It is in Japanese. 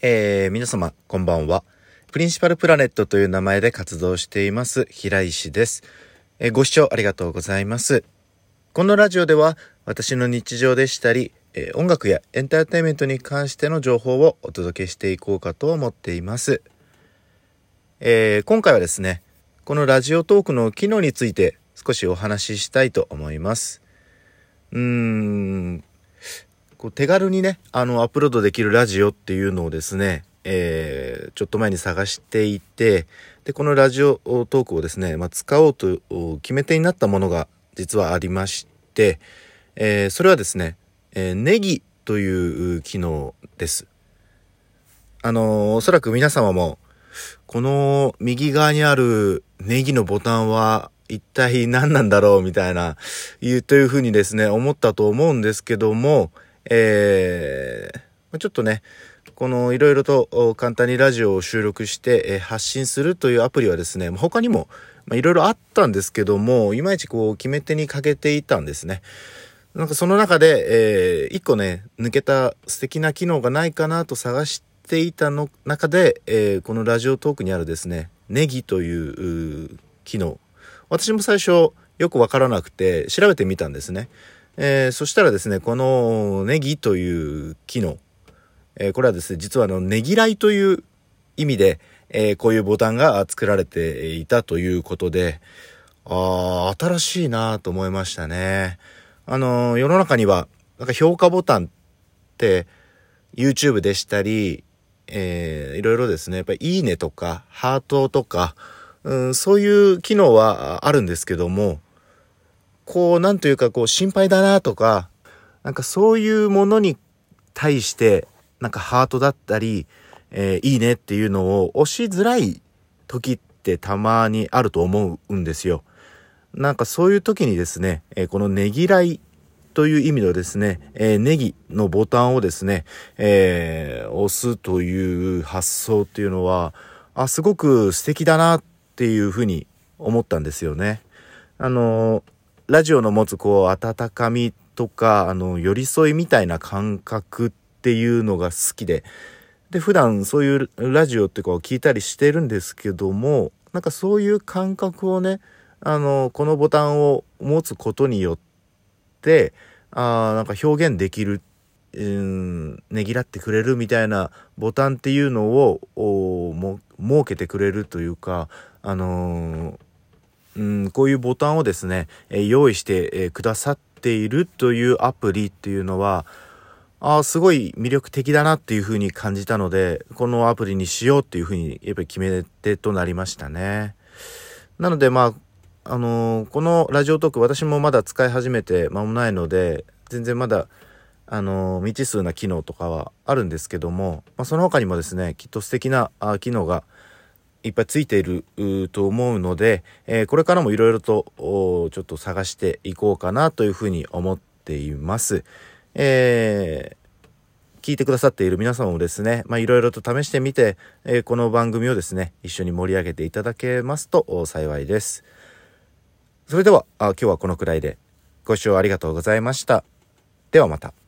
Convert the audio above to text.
えー、皆様、こんばんは。プリンシパルプラネットという名前で活動しています、平石です。えー、ご視聴ありがとうございます。このラジオでは、私の日常でしたり、えー、音楽やエンターテインメントに関しての情報をお届けしていこうかと思っています。え、今回はですね、このラジオトークの機能について少しお話ししたいと思います。うーん、こう手軽にね、あの、アップロードできるラジオっていうのをですね、えー、ちょっと前に探していて、で、このラジオトークをですね、まあ、使おうと決め手になったものが実はありまして、えー、それはですね、えー、ネギという機能です。あのおそらく皆様も、この右側にあるネギのボタンは一体何なんだろうみたいな、いう、というふうにですね、思ったと思うんですけども、えー、ちょっとね、このいろいろと簡単にラジオを収録して発信するというアプリはですね、他にもいろいろあったんですけども、いまいちこう決め手に欠けていたんですね。なんかその中で、えー、一個ね、抜けた素敵な機能がないかなと探していたの中で、えー、このラジオトークにあるですね、ネギという機能。私も最初よくわからなくて調べてみたんですね。えー、そしたらですね、このネギという機能、えー、これはですね、実はあの、ねぎらいという意味で、えー、こういうボタンが作られていたということで、ああ、新しいなと思いましたね。あの、世の中には、なんか評価ボタンって、YouTube でしたり、えー、いろいろですね、やっぱりいいねとか、ハートとか、うん、そういう機能はあるんですけども、こう、なんというか、こう、心配だなとか、なんかそういうものに対して、なんかハートだったり、えー、いいねっていうのを押しづらい時ってたまにあると思うんですよ。なんかそういう時にですね、えー、このねぎらいという意味のですね、えー、ネギのボタンをですね、えー、押すという発想っていうのは、あ、すごく素敵だなっていうふうに思ったんですよね。あのーラジオの持つこう温かみとかあの寄り添いみたいな感覚っていうのが好きで。で普段そういうラジオってこう聞いたりしてるんですけどもなんかそういう感覚をねあのこのボタンを持つことによってあなんか表現できる、うん、ねぎらってくれるみたいなボタンっていうのをも設けてくれるというかあのーうん、こういうボタンをですね、え用意して、えくださっているというアプリっていうのは、ああ、すごい魅力的だなっていうふうに感じたので、このアプリにしようっていうふうにやっぱり決め手となりましたね。なのでまあ、あのー、このラジオトーク私もまだ使い始めて間もないので、全然まだ、あのー、未知数な機能とかはあるんですけども、まあ、その他にもですね、きっと素敵なあ機能がいっぱいついていると思うので、えー、これからもいろいろとちょっと探していこうかなというふうに思っています。えー、聞いてくださっている皆様もですね、まあ、いろいろと試してみて、えー、この番組をですね、一緒に盛り上げていただけますと幸いです。それでは、あ今日はこのくらいでご視聴ありがとうございました。ではまた。